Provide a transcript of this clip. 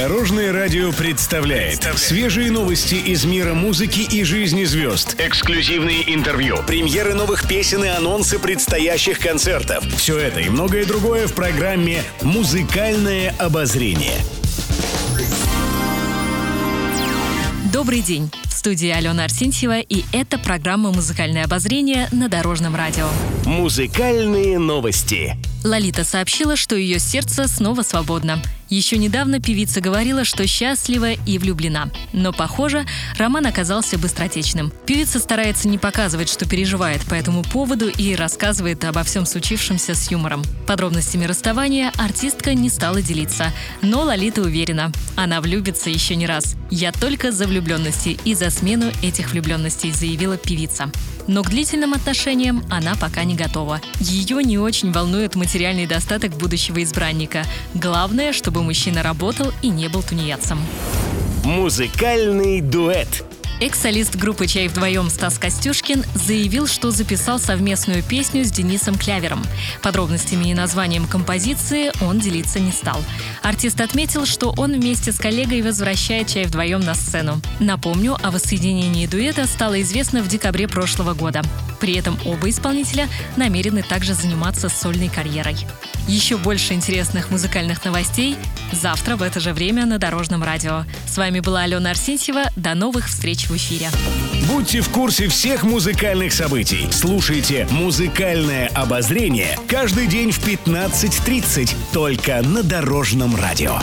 Дорожное радио представляет свежие новости из мира музыки и жизни звезд. Эксклюзивные интервью, премьеры новых песен и анонсы предстоящих концертов. Все это и многое другое в программе «Музыкальное обозрение». Добрый день! В студии Алена Арсентьева, и это программа «Музыкальное обозрение» на Дорожном радио. Музыкальные новости. Лолита сообщила, что ее сердце снова свободно. Еще недавно певица говорила, что счастлива и влюблена. Но, похоже, роман оказался быстротечным. Певица старается не показывать, что переживает по этому поводу и рассказывает обо всем случившемся с юмором. Подробностями расставания артистка не стала делиться. Но Лолита уверена, она влюбится еще не раз. «Я только за влюбленности и за смену этих влюбленностей», заявила певица. Но к длительным отношениям она пока не готова. Ее не очень волнует материальный достаток будущего избранника. Главное, чтобы мужчина работал и не был тунеядцем. Музыкальный дуэт. Экс-солист группы «Чай вдвоем» Стас Костюшкин заявил, что записал совместную песню с Денисом Клявером. Подробностями и названием композиции он делиться не стал. Артист отметил, что он вместе с коллегой возвращает «Чай вдвоем» на сцену. Напомню, о воссоединении дуэта стало известно в декабре прошлого года. При этом оба исполнителя намерены также заниматься сольной карьерой. Еще больше интересных музыкальных новостей завтра в это же время на Дорожном радио. С вами была Алена Арсентьева. До новых встреч в эфире. Будьте в курсе всех музыкальных событий. Слушайте «Музыкальное обозрение» каждый день в 15.30 только на Дорожном радио.